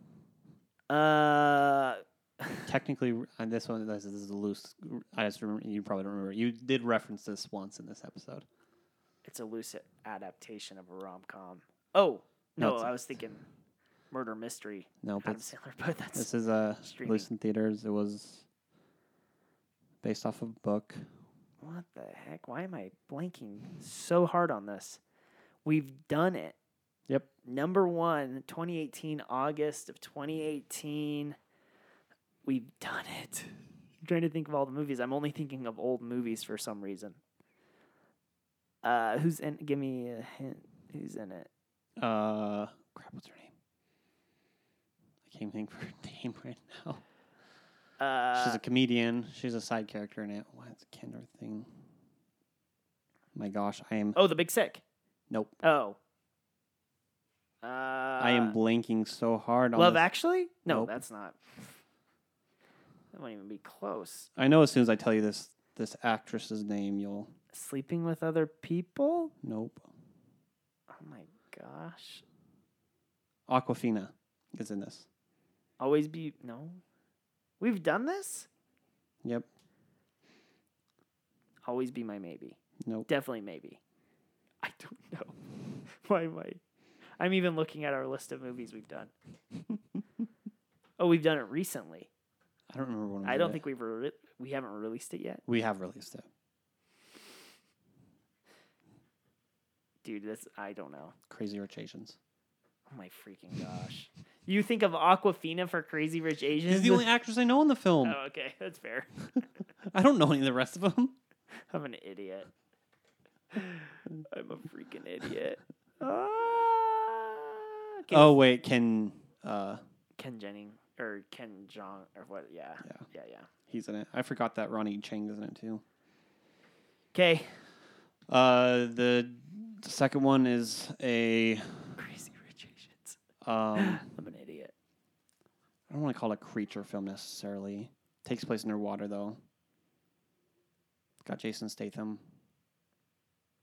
Uh, [laughs] Technically, and this one this is a loose. I just remember you probably don't remember. You did reference this once in this episode. it's a loose adaptation of a rom com. Oh No, no, I was thinking murder mystery. No, Adam but Sandler, [laughs] but that's this is a streaming. release in theaters. It was based off of a book. what the heck? Why am I blanking so hard on this? We've done it. Yep. Number one, 2018, August of 2018. We've done it. I'm trying to think of all the movies. I'm only thinking of old movies for some reason. Uh, who's in? Give me a hint. Who's in it? Uh, crap, what's her name? I can't think of her [laughs] name right now. Uh, She's a comedian. She's a side character in it. What's the Kendra thing? My gosh, I am. oh, The Big Sick. Nope. Oh. Uh, I am blanking so hard on Love this. Actually? No, Nope. that's not. That won't even be close. I know as soon as I tell you this this actress's name, you'll Sleeping with other people? nope. Gosh. Awkwafina is in this. Always be no. We've done this? Yep. Always be my maybe. Nope. Definitely maybe. I don't know. [laughs] Why am I? I'm even looking at our list of movies we've done. [laughs] oh, we've done it recently. I don't remember when. I don't think we've re- we haven't released it yet, we have released it. Dude. This I don't know. Crazy Rich Asians. Oh my freaking gosh! You think of Awkwafina for Crazy Rich Asians? She's the only actress I know in the film. oh, okay, that's fair. [laughs] I don't know any of the rest of them. [laughs] I'm an idiot. I'm a freaking idiot. [laughs] Ah, okay, Oh wait, Ken. Uh, Ken Jennings or Ken Jeong or what? Yeah, Yeah. yeah, yeah. he's in it. I forgot that Ronny Chieng is in it too. Okay, Uh, the second one is a. Crazy Rich Asians. Um, [gasps] I'm an idiot. I don't want to call it a creature film necessarily. Takes place underwater though. Got Jason Statham.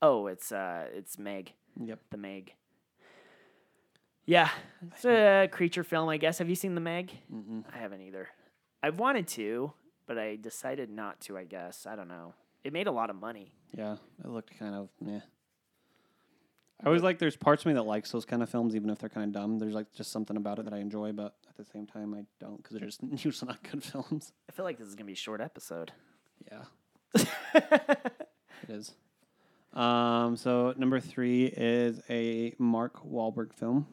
Oh, it's uh, it's Meg, Yep. the Meg. Yeah, it's a creature film, I guess. Have you seen the Meg? Mm-mm. I haven't either. I've wanted to, but I decided not to. I guess I don't know. It made a lot of money. Yeah, it looked kind of meh. I always like. There's parts of me that likes those kind of films, even if they're kind of dumb. There's like just something about it that I enjoy, but at the same time, I don't because they're just [laughs] usually not good films. I feel like this is gonna be a short episode. Yeah, [laughs] it is. Um, so number three is a Mark Wahlberg film.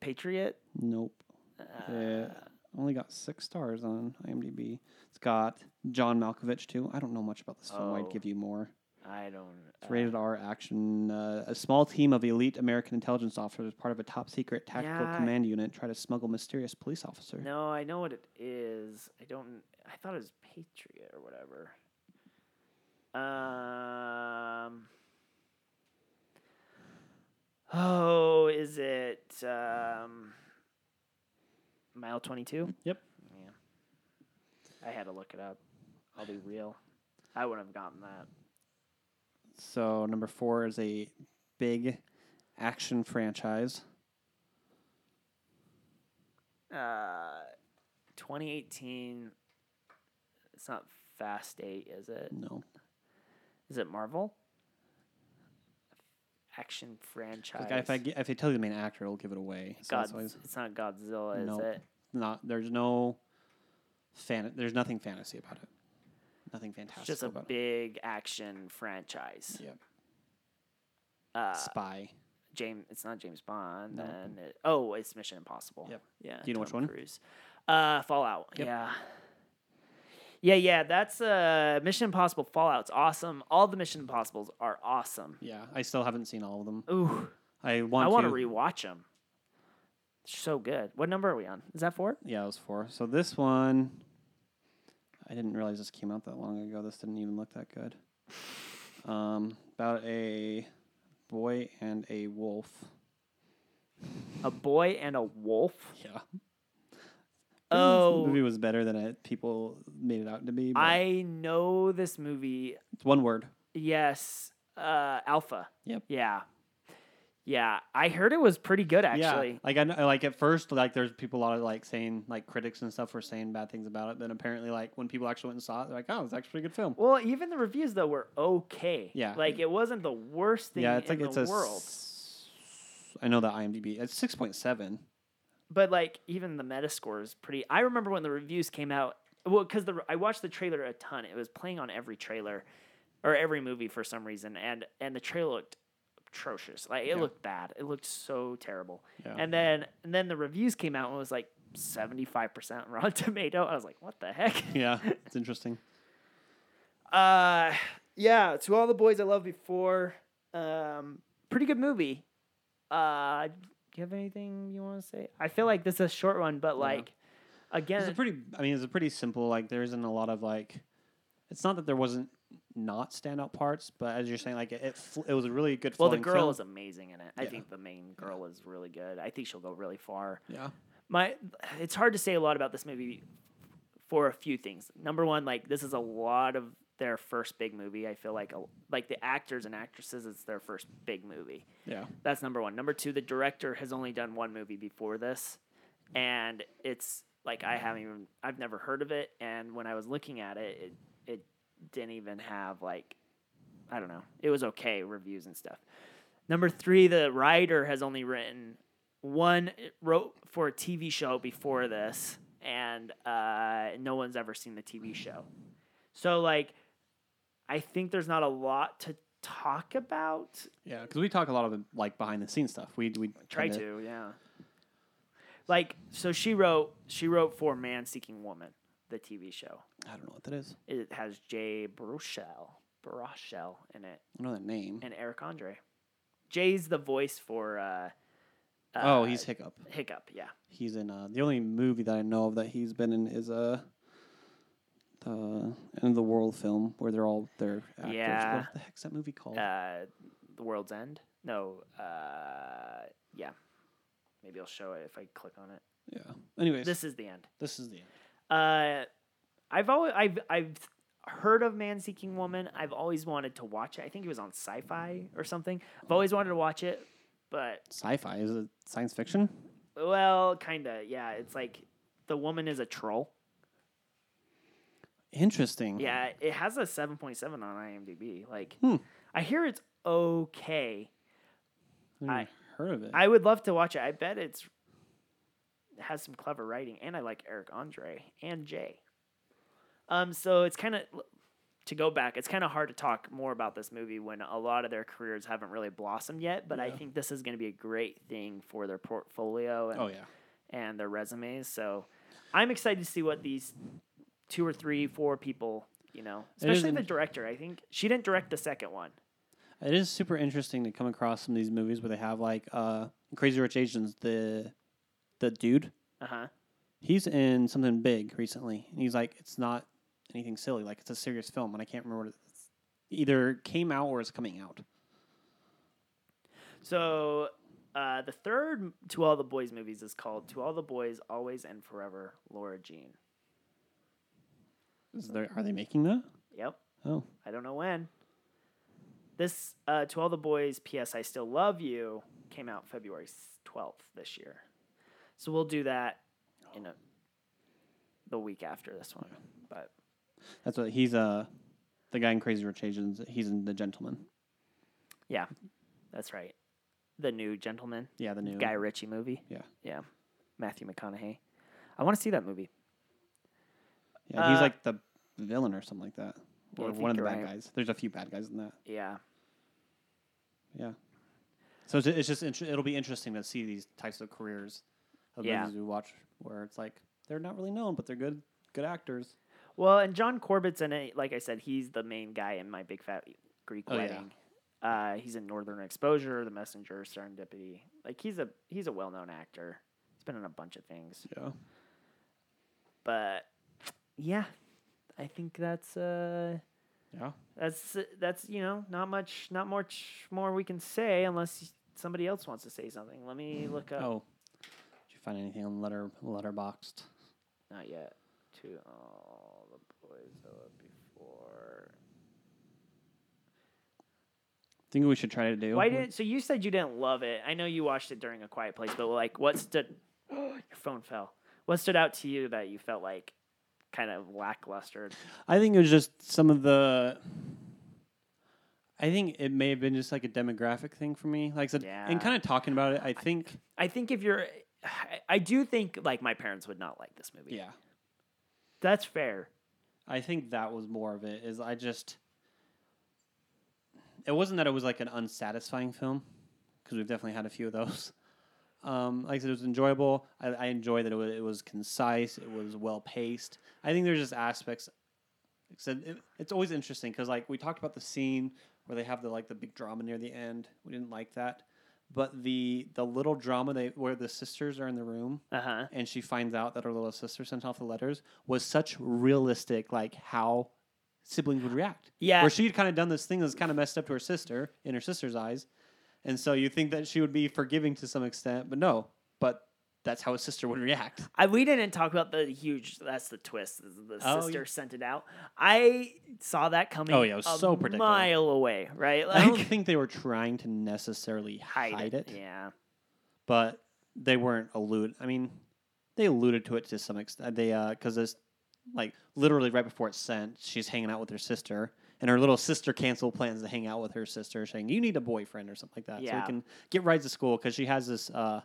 Patriot. Nope. Uh, It only got six stars on IMDb. It's got John Malkovich too. I don't know much about this film. Oh. I'd give you more. I don't. It's uh, rated R action. Uh, a small team of elite American intelligence officers, part of a top secret tactical Yeah. command unit, try to smuggle mysterious police officer. No, I know what it is. I don't. I thought it was Patriot or whatever. Um. Oh, is it um, mile twenty two? Yep. Yeah. I had to look it up. I'll be real. I wouldn't have gotten that. So number four is a big action franchise. Uh, 2018. It's not Fast Eight, is it? No, Is it Marvel? Action franchise. like if I if I tell you the main actor, it'll give it away. So God, it's not Godzilla, is it? not. There's no fan. There's nothing fantasy about it. Nothing It's fantastic just a big action franchise. it. Yep. Uh, Spy. James, it's not James Bond. No. Then it, oh, it's Mission Impossible. Yep. Yeah. Do you know which one? Cruise. Uh, Fallout. Yep. Yeah. Yeah, yeah, that's uh Mission Impossible Fallout's awesome. All the Mission Impossibles are awesome. Yeah, I still haven't seen all of them. Ooh, I want I want to. to rewatch them. So good. What number are we on? Is that four? Yeah, it was four. So this one, I didn't realize this came out that long ago. This didn't even look that good. Um, about a boy and a wolf. A boy and a wolf. Yeah. Oh, this movie was better than it people made it out to be. I know this movie. it's one word. Yes, uh, Alpha. Yep. Yeah, yeah. I heard it was pretty good actually. Yeah, like I know, like at first, like there's people a lot of like saying like critics and stuff were saying bad things about it. Then apparently, like when people actually went and saw it, they're like, oh, it's actually a good film. Well, even the reviews though were okay. Yeah. like it wasn't the worst thing yeah, it's in like it's the a. world. s- I know that IMDb. It's six point seven. But like even the Metascore is pretty. I remember when the reviews came out. Well, because the I watched the trailer a ton. It was playing on every trailer, or every movie for some reason, and and the trailer looked atrocious. Like it Yeah. looked bad. It looked so terrible. Yeah. And then and then the reviews came out and it was like seventy five percent Rotten [laughs] Tomato. I was like, what the heck? [laughs] yeah, it's [laughs] interesting. Uh, yeah. To all the boys I loved before, um, pretty good movie. Uh, do you have anything you want to say? I feel like this is a short one, but Yeah. like, again, It's a pretty. I mean, it's a pretty simple. Like there isn't a lot of like. It's not that there wasn't not standout parts, but as you're saying, like it, it, fl- it was a really good. well, the girl film. is amazing in it. I Yeah. think the main girl is really good. I think she'll go really far. Yeah. My, it's hard to say a lot about this movie for a few things. Number one, like this is a lot of their first big movie. I feel like a, like the actors and actresses, it's their first big movie. Yeah. That's number one. Number two, the director has only done one movie before this, and it's like I haven't even I've never heard of it. And when I was looking at it, it it didn't even have like I don't know. It was okay reviews and stuff. Number three, the writer has only written one wrote for a TV show before this, and uh, no one's ever seen the TV show. So like, I think there's not a lot to talk about. Yeah, because we talk a lot of like behind the scenes stuff. We we Try to, yeah. Like, so she wrote. She wrote for Man Seeking Woman, the TV show. I don't know what that is. It has Jay Baruchel, Baruchel in it, I know that name. and Eric Andre. Jay's the voice for. Uh, oh, uh, he's Hiccup. Hiccup. Yeah. He's in uh, the only movie that I know of that he's been in is uh, the end of the world film where they're all they're actors. Yeah. What the heck's that movie called? Uh, the World's End. No. Uh, yeah. Maybe I'll show it if I click on it. yeah. Anyways, this This is the end. this is the end. Uh, I've always I've I've heard of Man Seeking Woman. I've always wanted to watch it. I think it was on Sci-Fi or something. I've always wanted to watch it, but Sci-fi is it science fiction? well, kind of. Yeah, it's like the woman is a troll. Interesting. Yeah, it has a seven point seven on IMDb. Like, Hmm. I hear it's okay. Never I- heard of it. I would love to watch it. I bet it's it has some clever writing, and I like Eric Andre and Jay. Um, so it's kind of to go back. It's kind of hard to talk more about this movie when a lot of their careers haven't really blossomed yet. But I think this is going to be a great thing for their portfolio and, oh yeah. and their resumes. So I'm excited to see what these two or three, four people, you know, especially the director. I think she didn't direct the second one. It is super interesting to come across some of these movies where they have like uh Crazy Rich Asians the the dude Uh huh. he's in something big recently and he's like it's not anything silly like it's a serious film and I can't remember what it's either came out or is coming out. So uh, the third To All the Boys movies is called To All the Boys Always and Forever, Lara Jean. Is there are they making that? Yep. Oh, I don't know when. This uh, To All the Boys, P.S. I Still Love You came out February 12th this year. So we'll do that in a, the week after this one. But that's what he's uh the guy in Crazy Rich Asians. He's in The Gentleman. yeah, that's right. The new Gentleman, Yeah, the new Guy Ritchie movie. Yeah. Yeah. Matthew McConaughey. I want to see that movie. Yeah, he's Uh, like the villain or something like that, or one of the bad right. guys. There's a few bad guys in that. Yeah. Yeah. So it's, it's just it'll be interesting to see these types of careers of Yeah. movies we watch where it's like they're not really known, but they're good good actors. Well, and John Corbett's in it. Like I said, he's the main guy in My Big Fat Greek Oh, yeah. Wedding. Uh, he's in Northern Exposure, The Messenger, Serendipity. Like he's a he's a well known actor. He's been in a bunch of things. Yeah. But yeah, I think that's uh Yeah. that's that's you know not much not much more we can say unless somebody else wants to say something. Let me look up. Oh. Did find anything on letter Letterboxd? Not yet. To all the boys I before. Think we should try to do. Why didn't? So you said you didn't love it. I know you watched it during a quiet place, but like, what stood? [gasps] your phone fell. What stood out to you that you felt like kind of lackluster? I think it was just some of the. I think it may have been just like a demographic thing for me. Like, I said, Yeah. and kind of talking about it, I think. I think if you're, I- I do think like my parents would not like this movie. Yeah. that's fair. I think that was more of it. Is I just. It wasn't that it was like an unsatisfying film, because we've definitely had a few of those. [laughs] Um, like I said, it was enjoyable. I, I enjoyed that it was, it was concise. It was well paced. I think there's just aspects. Like I said, it, it's always interesting because like we talked about the scene where they have the like the big drama near the end. We didn't like that, but the the little drama they where the sisters are in the room Uh huh. and she finds out that her little sister sent off the letters was such realistic, like how siblings would react. Yeah. Where she'd kind of done this thing that's kind of messed up to her sister in her sister's eyes. And so you think that she would be forgiving to some extent, but no. But that's how a sister would react. [laughs] I, we didn't talk about the huge. That's the twist. The Oh, sister yeah. sent it out. I saw that coming. Oh, yeah, it was a so predictable. mile away. Right. I don't think they were trying to necessarily hide, it, Yeah. but they weren't allude. I mean, they alluded to it to some extent. They uh, because it's like literally right before it's sent, she's hanging out with her sister, and her little sister canceled plans to hang out with her sister, saying you need a boyfriend or something like that, so Yeah. you can get rides to school because she has this uh,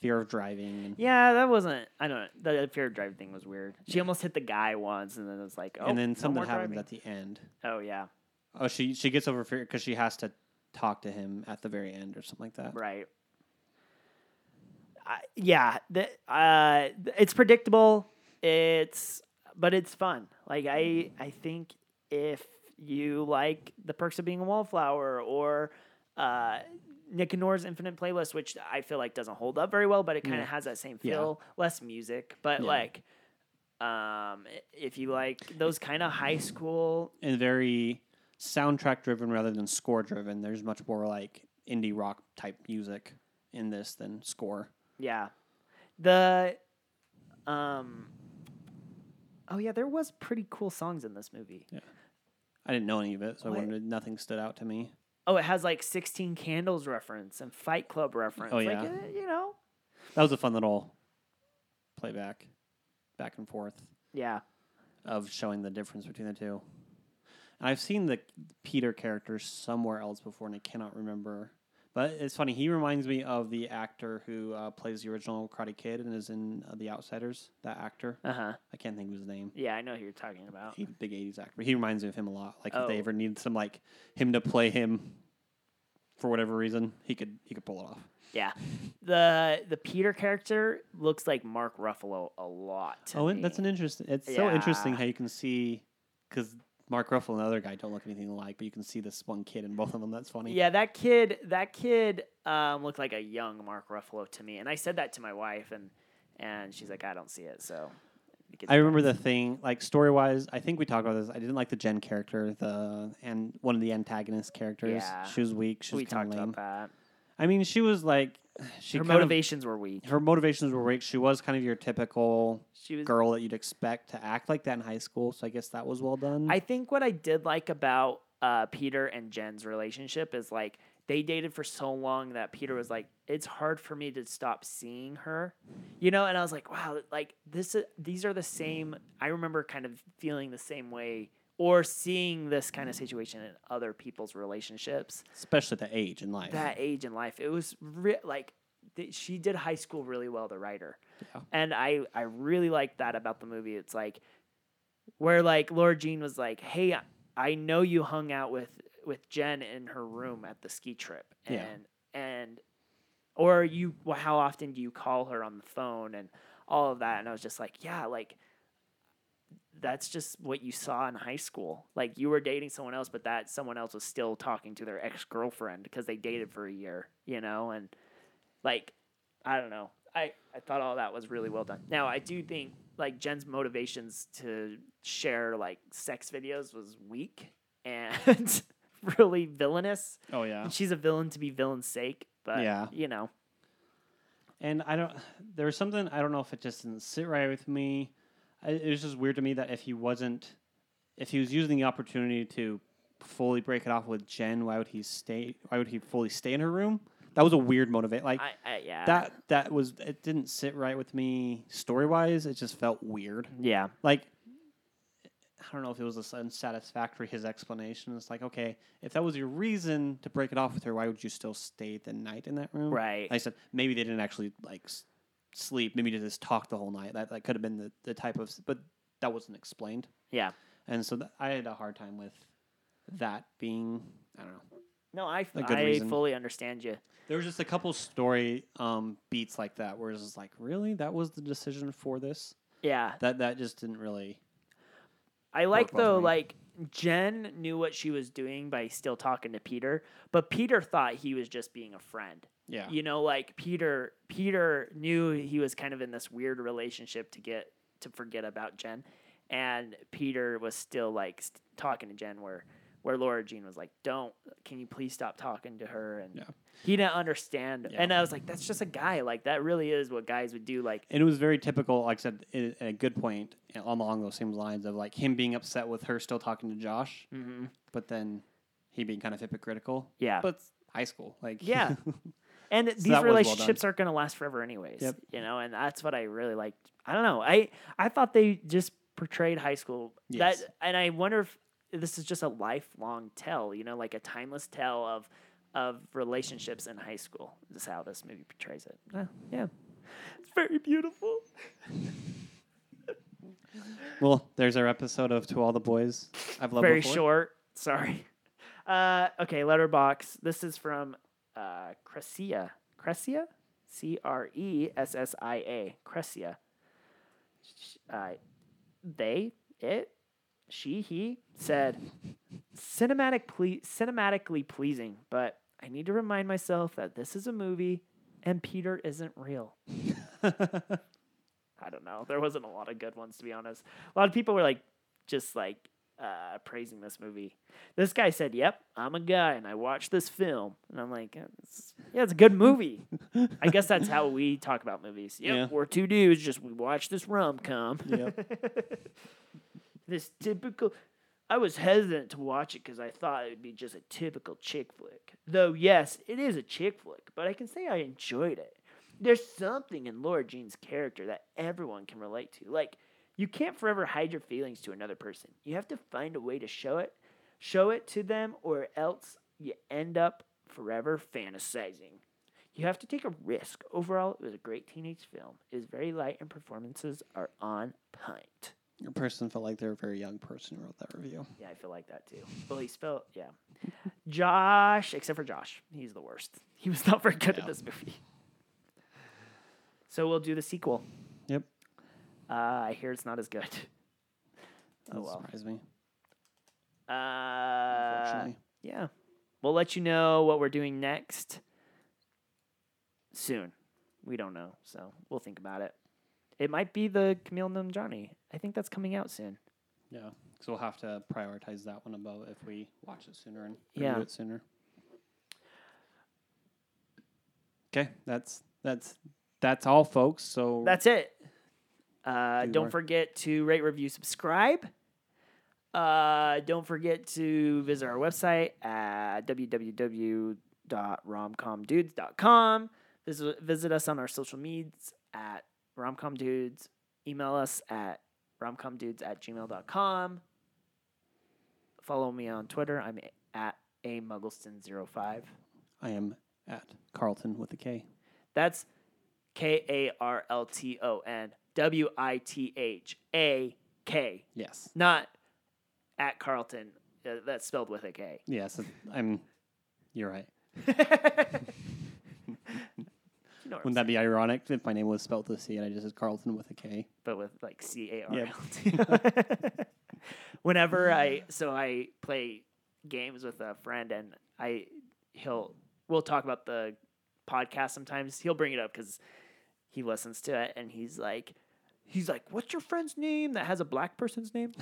fear of driving. Yeah, that wasn't. I don't know. The fear of driving thing was weird. She almost hit the guy once, and then it was like, oh, and then no something more happens driving. at the end. Oh yeah, Oh, she she gets over fear because she has to talk to him at the very end or something like that. right. I yeah, the, uh, th- it's predictable. It's but it's fun. Like I I think if you like the perks of being a wallflower or uh, Nick and Nora's Infinite Playlist, which I feel like doesn't hold up very well, but it kind of Yeah. has that same Yeah. feel, less music, but Yeah. like. Um, if you like those kind of high school and very soundtrack driven rather than score driven. There's much more like indie rock type music in this than score. Yeah. The um Oh yeah, there was pretty cool songs in this movie. Yeah. I didn't know any of it, so I What? wouldn't, nothing stood out to me. Oh, it has like 16 Candles reference and Fight Club reference. Oh, Like, yeah. eh, you know. That was a fun little playback, back and forth Yeah. of showing the difference between the two. And I've seen the Peter character somewhere else before, and I cannot remember. But it's funny. He reminds me of the actor who uh, plays the original Karate Kid and is in uh, The Outsiders. That actor. Uh huh. I can't think of his name. Yeah, I know who you're talking about. He's a big '80s actor. But he reminds me of him a lot. Like if they Oh. ever need some like him to play him for whatever reason, he could he could pull it off. Yeah, the the Peter character looks like Mark Ruffalo a lot. Oh, and that's an interesting. It's so interesting Yeah. how you can see because Mark Ruffalo and the other guy don't look anything alike, but you can see this one kid in both of them. That's funny. Yeah, that kid, that kid um, looked like a young Mark Ruffalo to me, and I said that to my wife, and and she's like, I don't see it. So I remember the thing, like story wise. I think we talked about this. I didn't like the Jen character, the and one of the antagonist characters. Yeah. She was weak. She was we kind talked of lame. about that. I mean, she was like, she Her kind of- motivations were weak. her motivations were weak. She was kind of your typical She was. girl that you'd expect to act like that in high school. So I guess that was well done. I think what I did like about uh, Peter and Jen's relationship is like they dated for so long that Peter was like, it's hard for me to stop seeing her, you know. And I was like, wow, like this, is, these are the same. I remember kind of feeling the same way or seeing this kind of situation in other people's relationships. especially the age in life. That age in life, it was re- like th- she did high school really well, the writer, Yeah. and I I really liked that about the movie. It's like where like Lara Jean was like, "Hey, I know you hung out with with Jen in her room at the ski trip, and Yeah. and or you well, how often do you call her on the phone and all of that?" And I was just like, "Yeah, like." That's just what you saw in high school. Like you were dating someone else, but that someone else was still talking to their ex girlfriend because they dated for a year, you know, and like I don't know. I, I thought all that was really well done. Now I do think like Jen's motivations to share like sex videos was weak [laughs] and [laughs] really villainous. oh yeah. And she's a villain to be villain's sake, but Yeah. you know. And I don't. There was something I don't know if it just didn't sit right with me. I, it was just weird to me that if he wasn't, if he was using the opportunity to fully break it off with Jen, why would he stay? Why would he fully stay in her room? That was a weird motivate. Like I, I yeah. that. That was. It didn't sit right with me story wise. It just felt weird. yeah. Like. I don't know if it was a unsatisfactory his explanation. It's like, okay, if that was your reason to break it off with her, why would you still stay the night in that room? Right. Like I said maybe they didn't actually like s- sleep. Maybe they just talked the whole night. That that could have been the, the type of, but that wasn't explained. Yeah. And so th- I had a hard time with that being. I don't know. No, I, A good I reason. fully understand you. There was just a couple story um, beats like that where it's just like, really, that was the decision for this. Yeah. That that just didn't really. I like though, me. like Jen knew what she was doing by still talking to Peter, but Peter thought he was just being a friend. Yeah. You know, like Peter Peter knew he was kind of in this weird relationship to get to forget about Jen. And Peter was still like st- talking to Jen where where Lara Jean was like, "Don't, can you please stop talking to her?" And Yeah. He didn't understand. Yeah. And I was like, "That's just a guy. Like that really is what guys would do." Like, And it was very typical, like I said, a good point along those same lines of like him being upset with her still talking to Josh, hmm but then he being kind of hypocritical. yeah, But high school, like Yeah. [laughs] And that these was well relationships aren't going to last forever, anyways. Yep. You know, and that's what I really liked. I don't know. I I thought they just portrayed high school Yes. that, and I wonder if this is just a lifelong tell. You know, like a timeless tell of of relationships in high school. This is how this movie portrays it. Uh, yeah, it's very beautiful. Well, there's our episode of To All the Boys I've Loved very Before. short. Sorry. Uh, okay, letterbox. This is from uh, Cressia. Cressia? C R E S S I A. Cresia. Sh- Uh, they, it, she, he said, cinematic ple- cinematically pleasing, but I need to remind myself that this is a movie and Peter isn't real. [laughs] I don't know. There wasn't a lot of good ones to be honest. A lot of people were like just like uh, praising this movie. This guy said, "Yep, I'm a guy and I watched this film." And I'm like, "Uh, it's- "Yeah, it's a good movie." I guess that's how we talk about movies. Yep, Yeah. we're two dudes just we watch this rom com. Yep. [laughs] this typical. I was hesitant to watch it because I thought it would be just a typical chick flick. Though yes, it is a chick flick, but I can say I enjoyed it. There's something in Lara Jean's character that everyone can relate to. Like you can't forever hide your feelings to another person. You have to find a way to show it, show it to them, or else you end up Forever Fantasizing. You have to take a risk. Overall, it was a great teenage film. It is very light and performances are on point. Your person felt like they're a very young person who wrote that review. Yeah, I feel like that too. Well, he felt yeah. Josh, except for Josh, he's the worst. He was not very good Yeah. at this movie. So we'll do the sequel. Yep. Uh, I hear it's not as good. Oh Doesn't well. surprise me. Uh, Unfortunately. yeah, we'll let you know what we're doing next soon. We don't know, so we'll think about it. It might be the Kumail Nanjiani. I think that's coming out soon. Yeah. So we'll have to prioritize that one above if we watch it sooner and Yeah. review it sooner. Okay, that's that's that's all, folks. So That's it. Uh, Do forget forget to rate, review, subscribe. Uh, don't forget to visit our website at www.romcomdudes.com. Visit, visit us on our social medias at romcomdudes. Email us at romcomdudes at gmail.com. Follow me on Twitter. I'm at a muggleston05. I am at Carlton with a K. That's K A R L T O N W I T H A K, Yes. not at Carlton. Uh, that's spelled with a K. Yes. I'm. You're right. [laughs] you know Wouldn't that be ironic if my name was spelled with a C and I just said Carlton with a K? but with like C A R L T. [laughs] Whenever I so I play games with a friend and I he'll we'll talk about the podcast sometimes. He'll bring it up because he listens to it and he's like he's like, "What's your friend's name that has a black person's name?"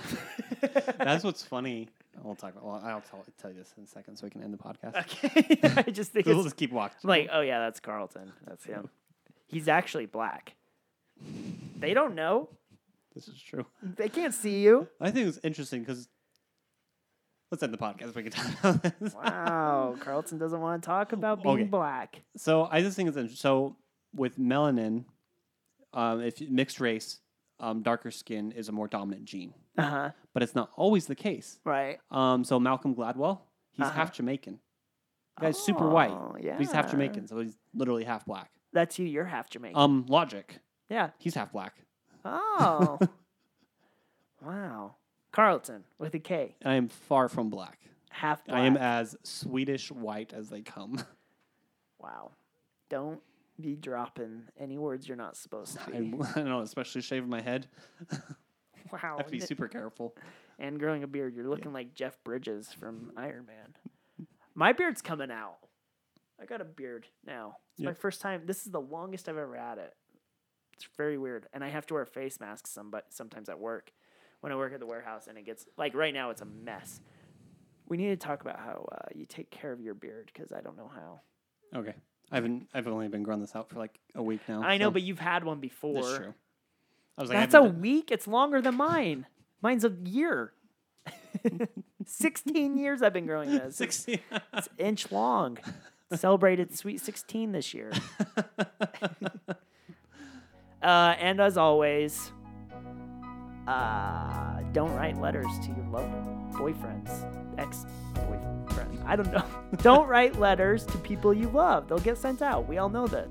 [laughs] That's what's funny. We'll talk about. Well, I'll tell, tell you this in a second so we can end the podcast. [laughs] okay. [laughs] I just think [laughs] we'll it's just keep walking. I'm like, oh yeah, that's Carlton. That's him. He's actually black. They don't know. This is true. They can't see you. I think it's interesting because let's end the podcast. We can talk about this. Wow, Carlton doesn't want to talk about being Okay. black. So I just think it's interesting. So with melanin, um, if mixed race, um, darker skin is a more dominant gene, Uh huh. but it's not always the case. Right. Um, so Malcolm Gladwell, he's Uh-huh. half Jamaican. The guy's super white. Oh, but He's half. Jamaican, so he's literally half black. That's you. You're half Jamaican. Um, Logic, yeah. he's half black. Oh. [laughs] wow. Carlton with a K. I am far from black. Half black. I am as Swedish white as they come. [laughs] wow. Don't be dropping any words you're not supposed to I. [laughs] I don't know, especially shaving my head. wow. [laughs] I have to be super careful. [laughs] and growing a beard. You're looking like Jeff Bridges from Iron Man. My beard's coming out. I got a beard now. It's my first time. This is the longest I've ever had it. It's very weird, and I have to wear a face masks some, but sometimes at work. When I work at the warehouse, and it gets like right now, it's a mess. We need to talk about how uh, you take care of your beard because I don't know how. Okay. I haven't. I've only been growing this out for like a week now. I know, so but you've had one before. that's true. I was like, I That's a haven't done- week. It's longer than mine. Mine's a year. [laughs] Sixteen years I've been growing this. sixty. It's inch long. Celebrated Sweet 16 this year. [laughs] Uh, and as always, uh, don't write letters to your love boyfriends, ex boyfriends. I don't know. [laughs] don't write letters to people you love. They'll get sent out. We all know that.